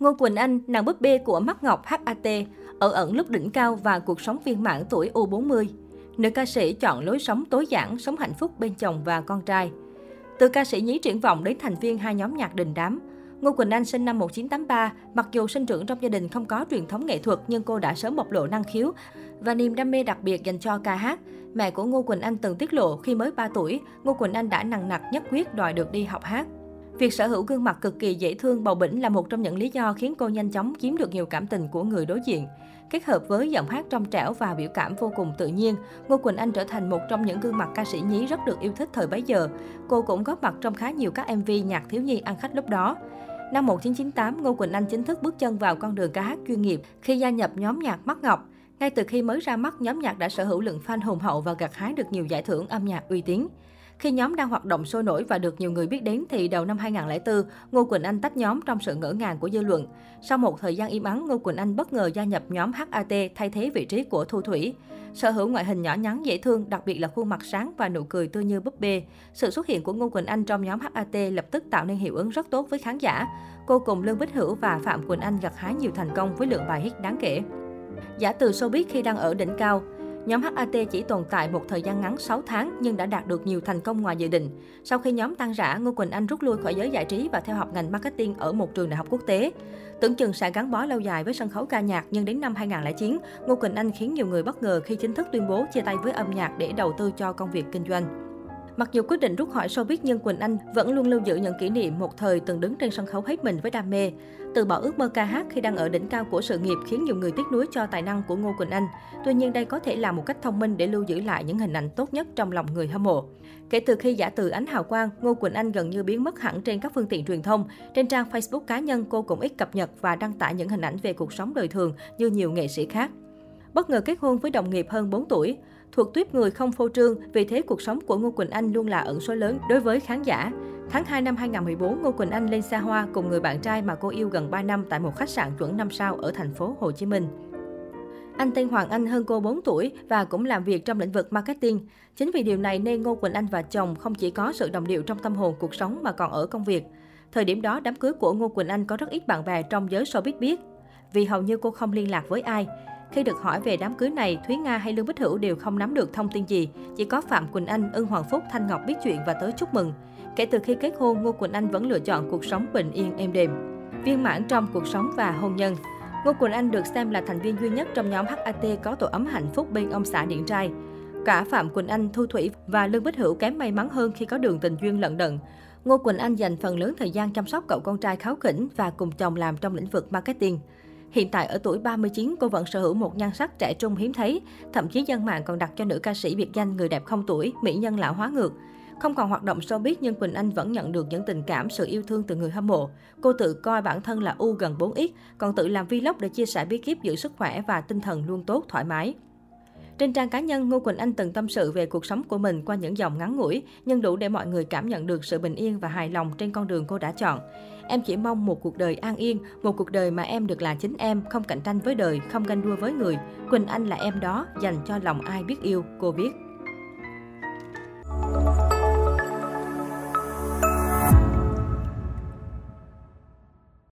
Ngô Quỳnh Anh, nàng búp bê của Mắt Ngọc HAT, ở ẩn lúc đỉnh cao và cuộc sống viên mãn tuổi U40. Nữ ca sĩ chọn lối sống tối giản, sống hạnh phúc bên chồng và con trai. Từ ca sĩ nhí triển vọng đến thành viên hai nhóm nhạc đình đám, Ngô Quỳnh Anh sinh năm 1983, mặc dù sinh trưởng trong gia đình không có truyền thống nghệ thuật nhưng cô đã sớm bộc lộ năng khiếu và niềm đam mê đặc biệt dành cho ca hát. Mẹ của Ngô Quỳnh Anh từng tiết lộ khi mới 3 tuổi, Ngô Quỳnh Anh đã nặng nặc nhất quyết đòi được đi học hát. Việc sở hữu gương mặt cực kỳ dễ thương bầu bỉnh là một trong những lý do khiến cô nhanh chóng chiếm được nhiều cảm tình của người đối diện. Kết hợp với giọng hát trong trẻo và biểu cảm vô cùng tự nhiên, Ngô Quỳnh Anh trở thành một trong những gương mặt ca sĩ nhí rất được yêu thích thời bấy giờ. Cô cũng góp mặt trong khá nhiều các MV nhạc thiếu nhi ăn khách lúc đó. Năm 1998, Ngô Quỳnh Anh chính thức bước chân vào con đường ca hát chuyên nghiệp khi gia nhập nhóm nhạc Mắt Ngọc. Ngay từ khi mới ra mắt, nhóm nhạc đã sở hữu lượng fan hùng hậu và gặt hái được nhiều giải thưởng âm nhạc uy tín. Khi nhóm đang hoạt động sôi nổi và được nhiều người biết đến thì đầu năm 2004, Ngô Quỳnh Anh tách nhóm trong sự ngỡ ngàng của dư luận. Sau một thời gian im ắng, Ngô Quỳnh Anh bất ngờ gia nhập nhóm HAT thay thế vị trí của Thu Thủy. Sở hữu ngoại hình nhỏ nhắn dễ thương, đặc biệt là khuôn mặt sáng và nụ cười tươi như búp bê. Sự xuất hiện của Ngô Quỳnh Anh trong nhóm HAT lập tức tạo nên hiệu ứng rất tốt với khán giả. Cô cùng Lương Bích Hữu và Phạm Quỳnh Anh gặt hái nhiều thành công với lượng bài hit đáng kể. Giả từ showbiz khi đang ở đỉnh cao, Nhóm HAT chỉ tồn tại một thời gian ngắn 6 tháng nhưng đã đạt được nhiều thành công ngoài dự định. Sau khi nhóm tan rã, Ngô Quỳnh Anh rút lui khỏi giới giải trí và theo học ngành marketing ở một trường đại học quốc tế. Tưởng chừng sẽ gắn bó lâu dài với sân khấu ca nhạc nhưng đến năm 2009, Ngô Quỳnh Anh khiến nhiều người bất ngờ khi chính thức tuyên bố chia tay với âm nhạc để đầu tư cho công việc kinh doanh. Mặc dù quyết định rút khỏi showbiz nhưng Quỳnh Anh vẫn luôn lưu giữ những kỷ niệm một thời từng đứng trên sân khấu hết mình với đam mê. Từ bỏ ước mơ ca hát khi đang ở đỉnh cao của sự nghiệp khiến nhiều người tiếc nuối cho tài năng của Ngô Quỳnh Anh. Tuy nhiên đây có thể là một cách thông minh để lưu giữ lại những hình ảnh tốt nhất trong lòng người hâm mộ. Kể từ khi giả từ ánh hào quang, Ngô Quỳnh Anh gần như biến mất hẳn trên các phương tiện truyền thông. Trên trang Facebook cá nhân, cô cũng ít cập nhật và đăng tải những hình ảnh về cuộc sống đời thường như nhiều nghệ sĩ khác. Bất ngờ kết hôn với đồng nghiệp hơn 4 tuổi. Thuộc tuyếp người không phô trương, vì thế cuộc sống của Ngô Quỳnh Anh luôn là ẩn số lớn đối với khán giả. Tháng 2 năm 2014, Ngô Quỳnh Anh lên xa hoa cùng người bạn trai mà cô yêu gần 3 năm tại một khách sạn chuẩn 5 sao ở thành phố Hồ Chí Minh. Anh tên Hoàng Anh hơn cô 4 tuổi và cũng làm việc trong lĩnh vực marketing. Chính vì điều này nên Ngô Quỳnh Anh và chồng không chỉ có sự đồng điệu trong tâm hồn cuộc sống mà còn ở công việc. Thời điểm đó, đám cưới của Ngô Quỳnh Anh có rất ít bạn bè trong giới showbiz biết, vì hầu như cô không liên lạc với ai. Khi được hỏi về đám cưới này, Thúy Nga hay Lương Bích Hữu đều không nắm được thông tin gì. Chỉ có Phạm Quỳnh Anh, Ưng Hoàng Phúc, Thanh Ngọc biết chuyện và tới chúc mừng. Kể từ khi kết hôn, Ngô Quỳnh Anh vẫn lựa chọn cuộc sống bình yên êm đềm. Viên mãn trong cuộc sống và hôn nhân. Ngô Quỳnh Anh được xem là thành viên duy nhất trong nhóm HAT có tổ ấm hạnh phúc bên ông xã điện trai. Cả Phạm Quỳnh Anh, Thu Thủy và Lương Bích Hữu kém may mắn hơn khi có đường tình duyên lận đận. Ngô Quỳnh Anh dành phần lớn thời gian chăm sóc cậu con trai kháo khỉnh và cùng chồng làm trong lĩnh vực marketing. Hiện tại ở tuổi 39, cô vẫn sở hữu một nhan sắc trẻ trung hiếm thấy. Thậm chí dân mạng còn đặt cho nữ ca sĩ biệt danh người đẹp không tuổi, mỹ nhân lão hóa ngược. Không còn hoạt động showbiz nhưng Quỳnh Anh vẫn nhận được những tình cảm, sự yêu thương từ người hâm mộ. Cô tự coi bản thân là U gần 4X, còn tự làm vlog để chia sẻ bí kíp giữ sức khỏe và tinh thần luôn tốt, thoải mái. Trên trang cá nhân, Ngô Quỳnh Anh từng tâm sự về cuộc sống của mình qua những dòng ngắn ngủi, nhưng đủ để mọi người cảm nhận được sự bình yên và hài lòng trên con đường cô đã chọn. Em chỉ mong một cuộc đời an yên, một cuộc đời mà em được là chính em, không cạnh tranh với đời, không ganh đua với người. Quỳnh Anh là em đó, dành cho lòng ai biết yêu, cô viết.